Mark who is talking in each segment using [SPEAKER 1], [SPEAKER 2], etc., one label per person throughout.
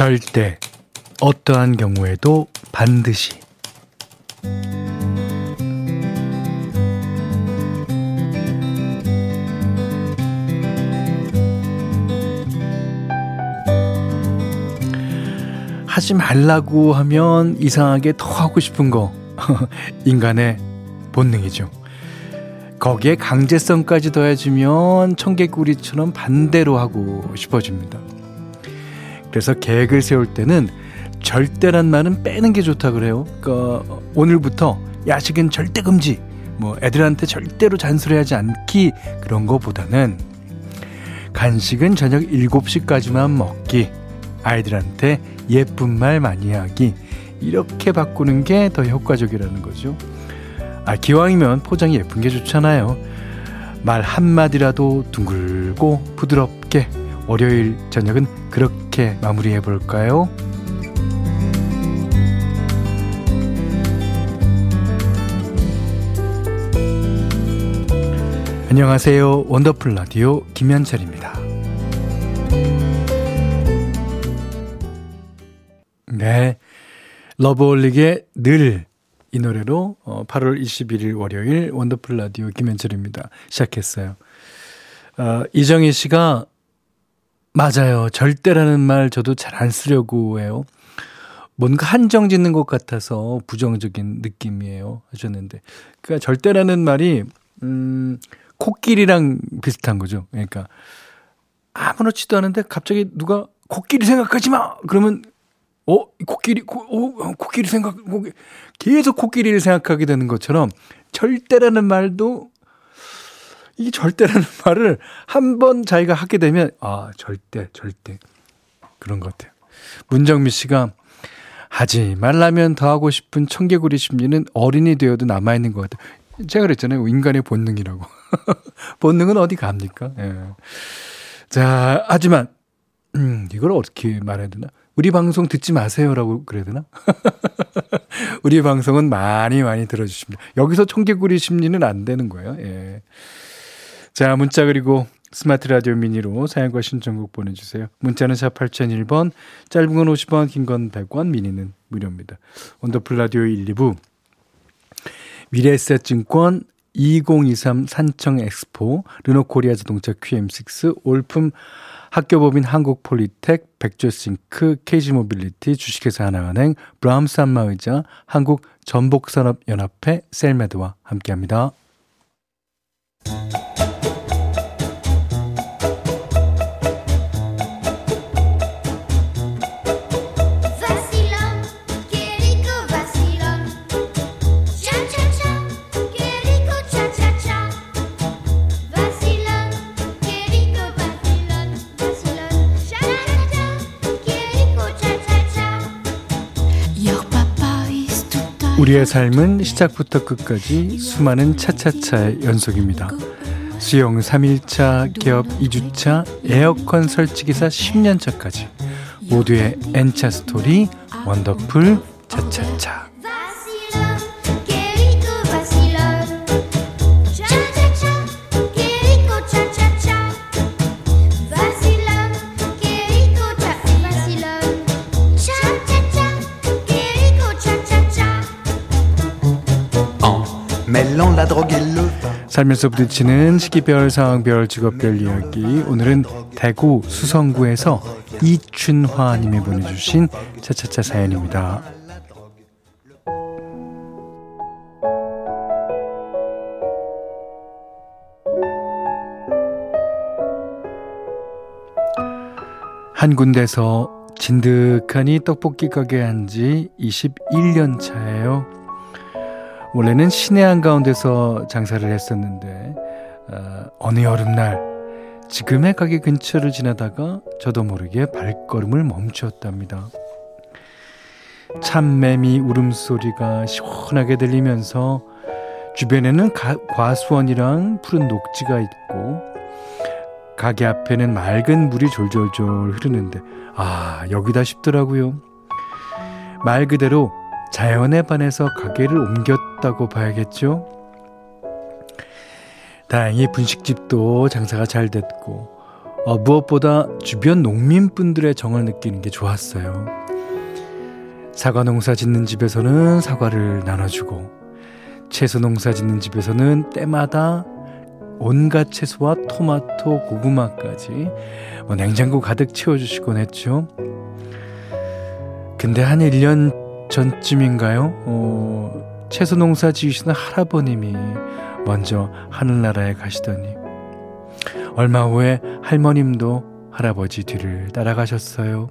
[SPEAKER 1] 절대 어떠한 경우에도 반드시 하지 말라고 하면 이상하게 더 하고 싶은 거 인간의 본능이죠. 거기에 강제성까지 더해지면 청개구리처럼 반대로 하고 싶어집니다. 그래서 계획을 세울 때는 절대란 말은 빼는 게 좋다 그래요. 그러니까 오늘부터 야식은 절대 금지. 뭐 애들한테 절대로 잔소리하지 않기 그런 거보다는 간식은 저녁 7시까지만 먹기. 아이들한테 예쁜 말 많이 하기 이렇게 바꾸는 게 더 효과적이라는 거죠. 아, 기왕이면 포장이 예쁜 게 좋잖아요. 말 한마디라도 둥글고 부드럽게 월요일 저녁은 그렇게 마무리해 볼까요? 안녕하세요. 원더풀 라디오 김현철입니다. 네. 러브홀릭의 늘 이 노래로 8월 21일 월요일 원더풀 라디오 김현철입니다. 시작했어요. 어, 이정희 씨가 맞아요. 절대라는 말 저도 잘 안 쓰려고 해요. 뭔가 한정 짓는 것 같아서 부정적인 느낌이에요. 하셨는데. 그러니까 절대라는 말이, 음, 코끼리랑 비슷한 거죠. 그러니까 아무렇지도 않은데 갑자기 누가 코끼리 생각하지 마! 그러면 어, 코끼리, 코, 어, 코끼리 생각, 코끼리. 계속 코끼리를 생각하게 되는 것처럼 절대라는 말도 이 절대라는 말을 한 번 자기가 하게 되면 아, 절대, 절대. 그런 것 같아요. 문정미 씨가 하지 말라면 더 하고 싶은 청개구리 심리는 어린이 되어도 남아 있는 것 같아요. 제가 그랬잖아요. 인간의 본능이라고. 본능은 어디 갑니까? 예. 자, 하지만, 음, 이걸 어떻게 말해야 되나? 우리 방송 듣지 마세요라고 그래야 되나? 우리 방송은 많이 많이 들어주십니다. 여기서 청개구리 심리는 안 되는 거예요. 예. 자, 문자 그리고 스마트 라디오 미니로 사연과 신청곡 보내주세요. 문자는 샵 8001번, 짧은 건 50원, 긴 건 100원, 미니는 무료입니다. 원더풀 라디오 1, 2부. 미래에셋증권 2023 산청 엑스포, 르노 코리아 자동차 QM6, 올품 학교법인 한국폴리텍, 백조싱크, KG 모빌리티, 주식회사 하나은행, 브람스 안마의자, 한국 전복산업연합회, 셀메드와 함께합니다. 우리의 삶은 시작부터 끝까지 수많은 차차차의 연속입니다. 수영 3일차, 기업 2주차, 에어컨 설치기사 10년차까지 모두의 N차 스토리 원더풀 차차차 살면서 부딪히는 시기별, 상황별, 직업별 이야기. 오늘은 대구 수성구에서 이춘화님이 보내주신 차차차 사연입니다. 한 군데서 진득하니 떡볶이 가게 한 지 21년 차예요. 원래는 시내 한가운데서 장사를 했었는데 어, 어느 여름날 지금의 가게 근처를 지나다가 저도 모르게 발걸음을 멈추었답니다. 참매미 울음소리가 시원하게 들리면서 주변에는 가, 과수원이랑 푸른 녹지가 있고 가게 앞에는 맑은 물이 졸졸졸 흐르는데 아 여기다 싶더라고요. 말 그대로 자연에 반해서 가게를 옮겼다고 봐야겠죠? 다행히 분식집도 장사가 잘 됐고 어, 무엇보다 주변 농민분들의 정을 느끼는 게 좋았어요. 사과 농사 짓는 집에서는 사과를 나눠주고, 채소 농사 짓는 집에서는 때마다 온갖 채소와 토마토, 고구마까지 뭐 냉장고 가득 채워주시곤 했죠. 근데 한 1년 전쯤인가요? 어, 채소 농사 지으시는 할아버님이 먼저 하늘나라에 가시더니 얼마 후에 할머님도 할아버지 뒤를 따라가셨어요.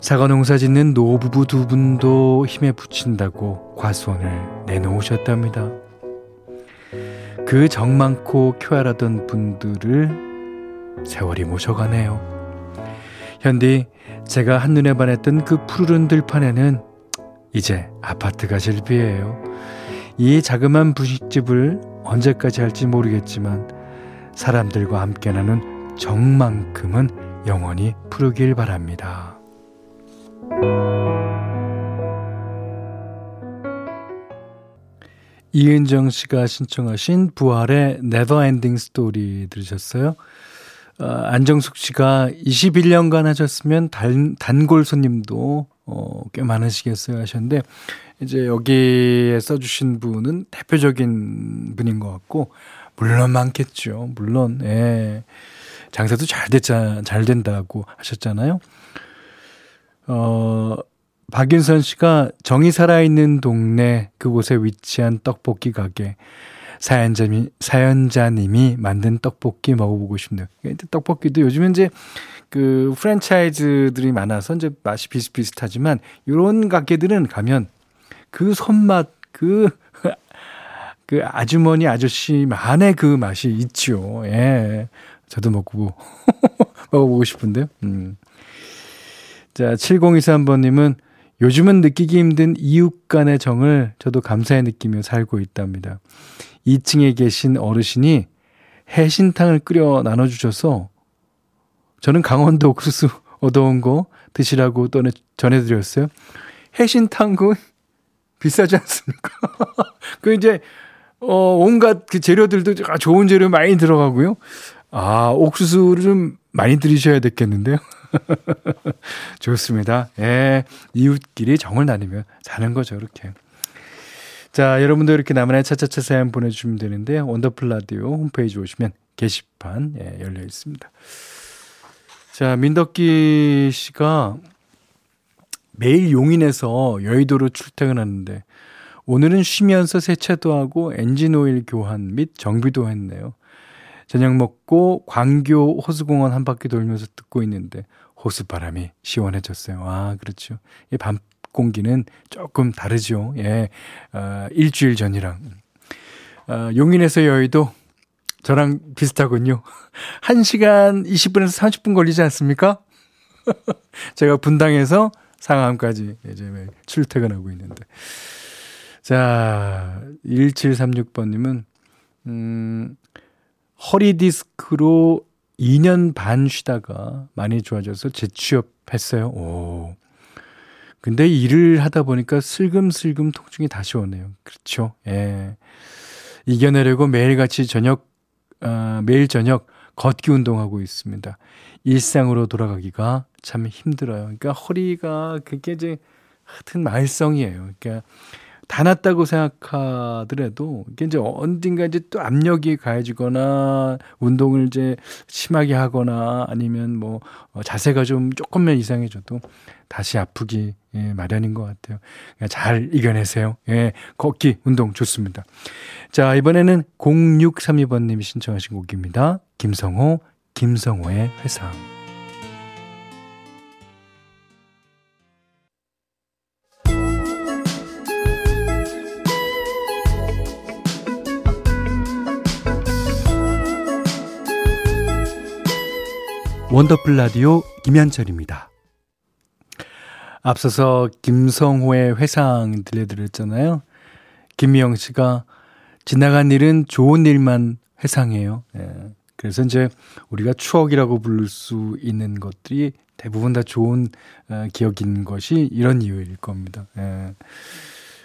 [SPEAKER 1] 사과 농사 짓는 노부부 두 분도 힘에 붙인다고 과수원을 내놓으셨답니다. 그 정 많고 쾌활하던 분들을 세월이 모셔가네요. 현디 제가 한눈에 반했던 그 푸르른 들판에는 이제 아파트가 실비예요. 이 자그만 부식집을 언제까지 할지 모르겠지만 사람들과 함께 나눈 정만큼은 영원히 푸르길 바랍니다. 이은정 씨가 신청하신 부활의 Ending Story 들으셨어요? 어, 안정숙 씨가 21년간 하셨으면 단, 단골 손님도 어, 꽤 많으시겠어요 하셨는데 이제 여기에 써주신 분은 대표적인 분인 것 같고 물론 많겠죠. 물론 예. 장사도 잘 됐자 잘 된다고 하셨잖아요. 어 박윤선 씨가 정이 살아있는 동네 그곳에 위치한 떡볶이 가게 사연자님이, 사연자님이 만든 떡볶이 먹어보고 싶네요. 떡볶이도 요즘은 이제 그 프랜차이즈들이 많아서 이제 맛이 비슷비슷하지만 요런 가게들은 가면 그 손맛 그, 그 아주머니 아저씨만의 그 맛이 있죠. 예. 저도 먹고, 먹어보고 싶은데요. 음. 자, 7023번님은 요즘은 느끼기 힘든 이웃 간의 정을 저도 감사히 느끼며 살고 있답니다. 2층에 계신 어르신이 해신탕을 끓여 나눠주셔서 저는 강원도 옥수수 얻어온 거 드시라고 또 전해드렸어요. 해신탕 그 비싸지 않습니까? 그 이제 어 온갖 그 재료들도 좋은 재료 많이 들어가고요. 아 옥수수를 좀 많이 들이셔야 됐겠는데요. 좋습니다. 예, 이웃끼리 정을 나누며 사는 거죠, 이렇게. 자, 여러분도 이렇게 나만의 차차차 사연 보내주시면 되는데, 원더풀 라디오 홈페이지 오시면 게시판 예, 열려 있습니다. 자, 민덕기 씨가 매일 용인에서 여의도로 출퇴근하는데, 오늘은 쉬면서 세차도 하고 엔진 오일 교환 및 정비도 했네요. 저녁 먹고 광교 호수공원 한 바퀴 돌면서 듣고 있는데 호수 바람이 시원해졌어요. 아, 그렇죠. 이 밤 공기는 조금 다르죠. 예. 어, 일주일 전이랑. 어, 용인에서 여의도 저랑 비슷하군요. 1시간 20분에서 30분 걸리지 않습니까? 제가 분당에서 상암까지 이제 출퇴근하고 있는데. 자, 1736번님은, 음, 허리 디스크로 2년 반 쉬다가 많이 좋아져서 재취업했어요. 오. 근데 일을 하다 보니까 슬금슬금 통증이 다시 오네요. 그렇죠. 예. 이겨내려고 매일같이 저녁, 어, 매일 저녁 걷기 운동하고 있습니다. 일상으로 돌아가기가 참 힘들어요. 그러니까 허리가 그게 이제 하여튼 말썽이에요. 그러니까 다 났다고 생각하더라도 이게 이제 언젠가 이제 또 압력이 가해지거나 운동을 이제 심하게 하거나 아니면 뭐 어, 자세가 좀 조금만 이상해져도 다시 아프기 예, 마련인 것 같아요. 그러니까 잘 이겨내세요. 예, 걷기 운동 좋습니다. 자, 이번에는 0632번님이 신청하신 곡입니다. 김성호, 김성호의 회상. 원더풀 라디오 김현철입니다. 앞서서 김성호의 회상 들려드렸잖아요. 김미영 씨가 지나간 일은 좋은 일만 회상해요. 예. 그래서 이제 우리가 추억이라고 부를 수 있는 것들이 대부분 다 좋은 어, 기억인 것이 이런 이유일 겁니다. 예.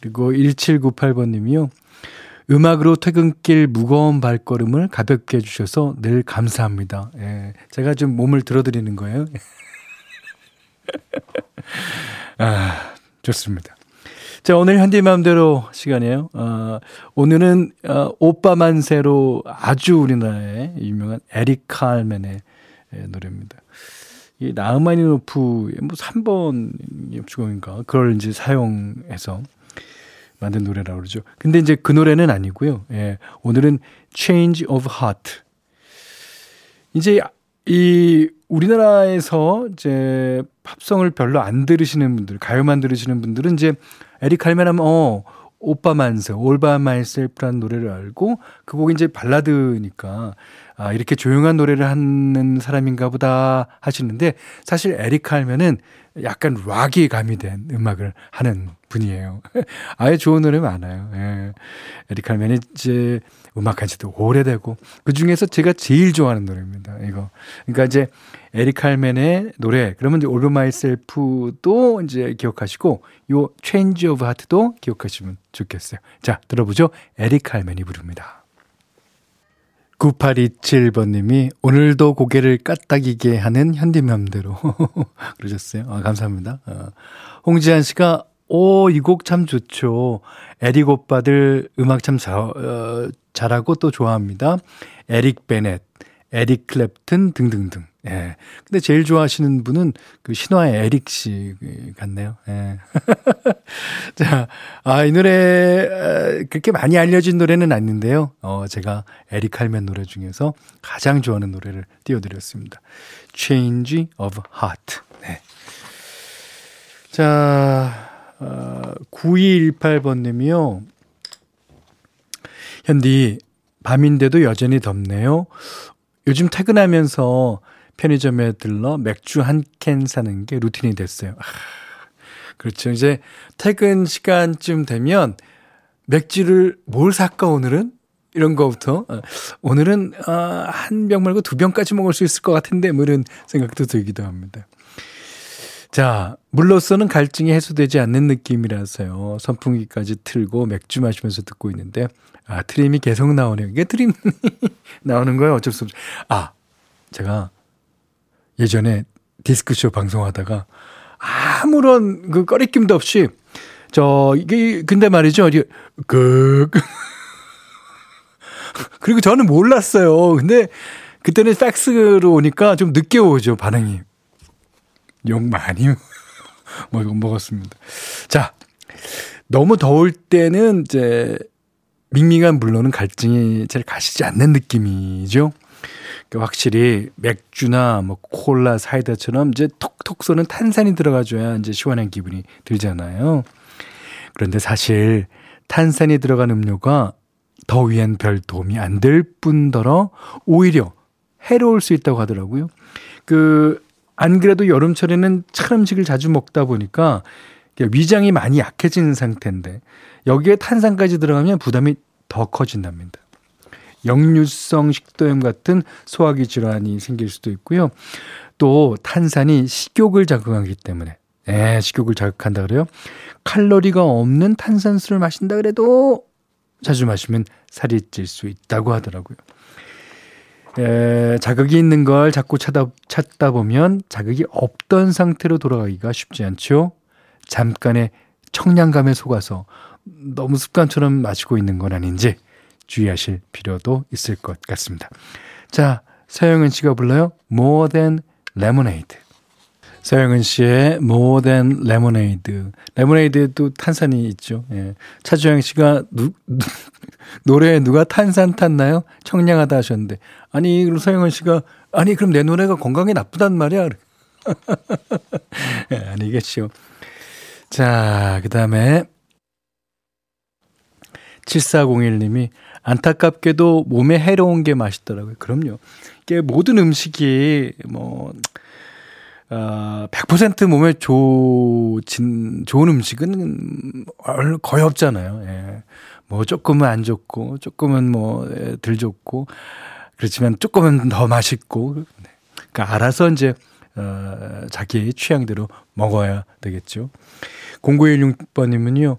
[SPEAKER 1] 그리고 1798번님이요. 음악으로 퇴근길 무거운 발걸음을 가볍게 해주셔서 늘 감사합니다. 예, 제가 좀 몸을 들어드리는 거예요. 아, 좋습니다. 자, 오늘 현디맘대로 시간이에요. 어, 오늘은, 어, 오빠 만세로 아주 우리나라의 유명한 에릭 칼맨의 예, 노래입니다. 이 나흐마니노프의 뭐 3번 주곡인가 그걸 이제 사용해서 만든 노래라고 그러죠. 근데 이제 그 노래는 아니고요. 예. 오늘은 Change of Heart. 이제 이 우리나라에서 이제 팝송을 별로 안 들으시는 분들, 가요만 들으시는 분들은 이제 에릭 칼멘 하면 어 All by Myself, All by Myself라는 노래를 알고 그 곡이 이제 발라드니까 아 이렇게 조용한 노래를 하는 사람인가 보다 하시는데 사실 에릭 칼멘은 약간 락이 가미된 음악을 하는 분이에요. 아예 좋은 노래 많아요. 예. 칼멘이 이제 음악한 지도 오래되고 그 중에서 제가 제일 좋아하는 노래입니다. 이거. 그러니까 이제 에릭 칼멘의 노래 그러면 이제 All by Myself도 이제 기억하시고 요 Change of Heart도 기억하시면 좋겠어요. 자, 들어보죠. 에릭 칼멘이 부릅니다. 9827번님이 오늘도 고개를 까딱이게 하는 현디맘대로 그러셨어요. 아, 감사합니다. 어. 홍지한 씨가 오, 이 곡 참 좋죠. 에릭 오빠들 음악 참 잘, 어, 잘하고 또 좋아합니다. 에릭 베넷, 에릭 클랩튼 등등등. 예. 근데 제일 좋아하시는 분은 그 신화의 에릭 씨 같네요. 예. 자, 아, 이 노래, 그렇게 많이 알려진 노래는 아닌데요. 어, 제가 에릭 할맨 노래 중에서 가장 좋아하는 노래를 띄워드렸습니다. Change of Heart. 네. 자, 어, 9218번님이요. 현디, 밤인데도 여전히 덥네요. 요즘 퇴근하면서 편의점에 들러 맥주 한 캔 사는 게 루틴이 됐어요. 아, 그렇죠. 이제 퇴근 시간쯤 되면 맥주를 뭘 살까 오늘은? 이런 거부터 어, 오늘은 어, 한병 말고 두 병까지 먹을 수 있을 것 같은데 뭐 이런 생각도 들기도 합니다. 자, 물로서는 갈증이 해소되지 않는 느낌이라서요. 선풍기까지 틀고 맥주 마시면서 듣고 있는데 아, 트림이 계속 나오네요. 이게 트림 나오는 거예요. 어쩔 수 없죠. 아, 제가 예전에 디스크쇼 방송하다가 아무런 그 꺼리낌도 없이 저 이게 근데 말이죠. 이게 그 그리고 저는 몰랐어요. 근데 그때는 팩스로 오니까 좀 늦게 오죠, 반응이. 욕 많이 먹었습니다. 자, 너무 더울 때는 이제 밍밍한 물로는 갈증이 잘 가시지 않는 느낌이죠. 그러니까 확실히 맥주나 뭐 콜라, 사이다처럼 이제 톡톡 쏘는 탄산이 들어가줘야 이제 시원한 기분이 들잖아요. 그런데 사실 탄산이 들어간 음료가 더위엔 별 도움이 안 될 뿐더러 오히려 해로울 수 있다고 하더라고요. 그, 안 그래도 여름철에는 찬 음식을 자주 먹다 보니까 위장이 많이 약해진 상태인데 여기에 탄산까지 들어가면 부담이 더 커진답니다. 역류성 식도염 같은 소화기 질환이 생길 수도 있고요. 또 탄산이 식욕을 자극하기 때문에 네, 식욕을 자극한다 그래요. 칼로리가 없는 탄산수를 마신다 그래도 자주 마시면 살이 찔 수 있다고 하더라고요. 에, 자극이 있는 걸 자꾸 찾다, 찾다 보면 자극이 없던 상태로 돌아가기가 쉽지 않죠. 잠깐의 청량감에 속아서 너무 습관처럼 마시고 있는 건 아닌지 주의하실 필요도 있을 것 같습니다. 자, 서영은 씨가 불러요. More Than Lemonade. 서영은 씨의 More Than Lemonade. 레모네이드에도 탄산이 있죠. 예. 차주영 씨가 누, 누, 노래에 누가 탄산 탔나요? 청량하다 하셨는데. 아니, 그럼 서영은 씨가 아니, 그럼 내 노래가 건강에 나쁘단 말이야. 예, 아니겠죠. 자, 그 다음에 7401님이 안타깝게도 몸에 해로운 게 맛있더라고요. 그럼요. 이게 모든 음식이 뭐, 어, 100% 몸에 좋진, 좋은 음식은 거의 없잖아요. 예. 뭐 조금은 안 좋고, 조금은 뭐덜 예, 좋고, 그렇지만 조금은 더 맛있고, 네. 그러니까 알아서 이제, 어, 자기의 취향대로 먹어야 되겠죠. 0916번님은요,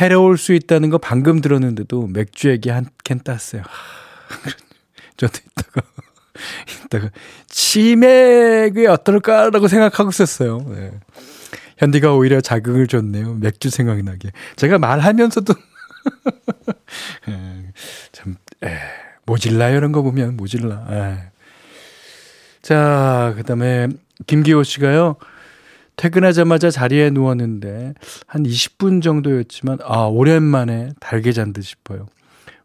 [SPEAKER 1] 해로울 수 있다는 거 방금 들었는데도 맥주 얘기 한 캔 땄어요. 저도 이따가, 이따가, 치맥이 어떨까라고 생각하고 있었어요. 네. 현디가 오히려 자극을 줬네요. 맥주 생각이 나게. 제가 말하면서도, 예, 참, 에, 모질라요. 이런 거 보면 모질라. 에. 자, 그 다음에, 김기호 씨가요. 퇴근하자마자 자리에 누웠는데 한 20분 정도였지만 아 오랜만에 달게 잔 듯 싶어요.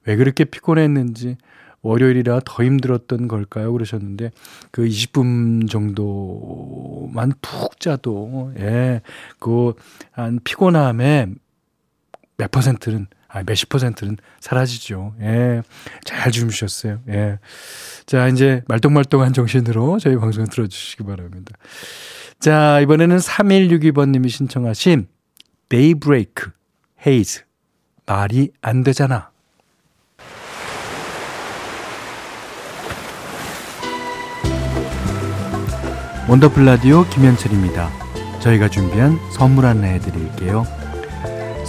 [SPEAKER 1] 왜 그렇게 피곤했는지 월요일이라 더 힘들었던 걸까요? 그러셨는데 그 20분 정도만 푹 자도 예, 그 한 피곤함에 몇 퍼센트는 아, 몇십 퍼센트는 사라지죠. 예. 잘 주무셨어요. 예. 자, 이제 말똥말똥한 정신으로 저희 방송을 들어주시기 바랍니다. 자, 이번에는 3162번님이 신청하신 데이브레이크, 헤이즈. 말이 안 되잖아. 원더풀 라디오 김현철입니다. 저희가 준비한 선물 하나 해드릴게요.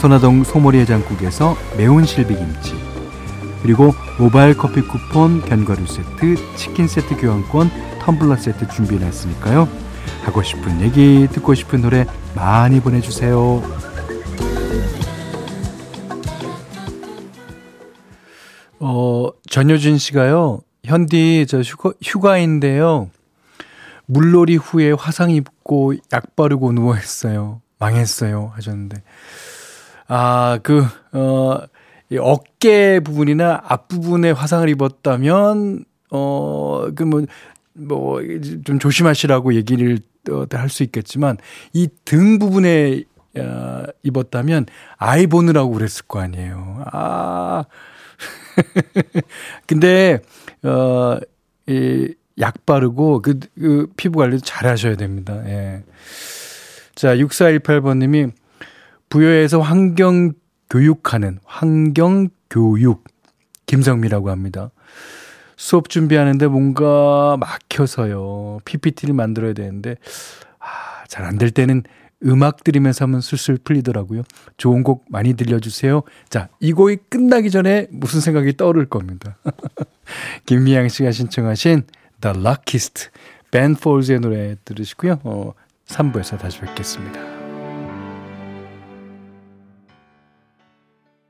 [SPEAKER 1] 소나동 소머리 해장국에서 매운 실비김치 그리고 모바일 커피 쿠폰, 견과류 세트, 치킨 세트 교환권, 텀블러 세트 준비해놨으니까요. 하고 싶은 얘기, 듣고 싶은 노래 많이 보내주세요. 어, 전효진 씨가요, 현디, 저 휴가, 휴가인데요. 물놀이 후에 화상 입고 약 바르고 누워있어요. 망했어요. 하셨는데. 아, 그, 어, 이 어깨 부분이나 앞부분에 화상을 입었다면, 어, 그 뭐, 뭐, 좀 조심하시라고 얘기를 어, 할수 있겠지만 이 등 부분에 어, 입었다면 아이 보느라고 그랬을 거 아니에요. 아. 근데 어, 이, 약 바르고 그, 그 피부 관리도 잘 하셔야 됩니다. 예. 자, 6418번님이 부여에서 환경 교육하는 환경 교육 김성미라고 합니다. 수업 준비하는데 뭔가 막혀서요. PPT를 만들어야 되는데, 아, 잘 안 될 때는 음악 들으면서 하면 술술 풀리더라고요. 좋은 곡 많이 들려주세요. 자, 이 곡이 끝나기 전에 무슨 생각이 떠오를 겁니다. 김미양 씨가 신청하신 The Luckiest, 벤 폴즈의 노래 들으시고요. 어, 3부에서 다시 뵙겠습니다.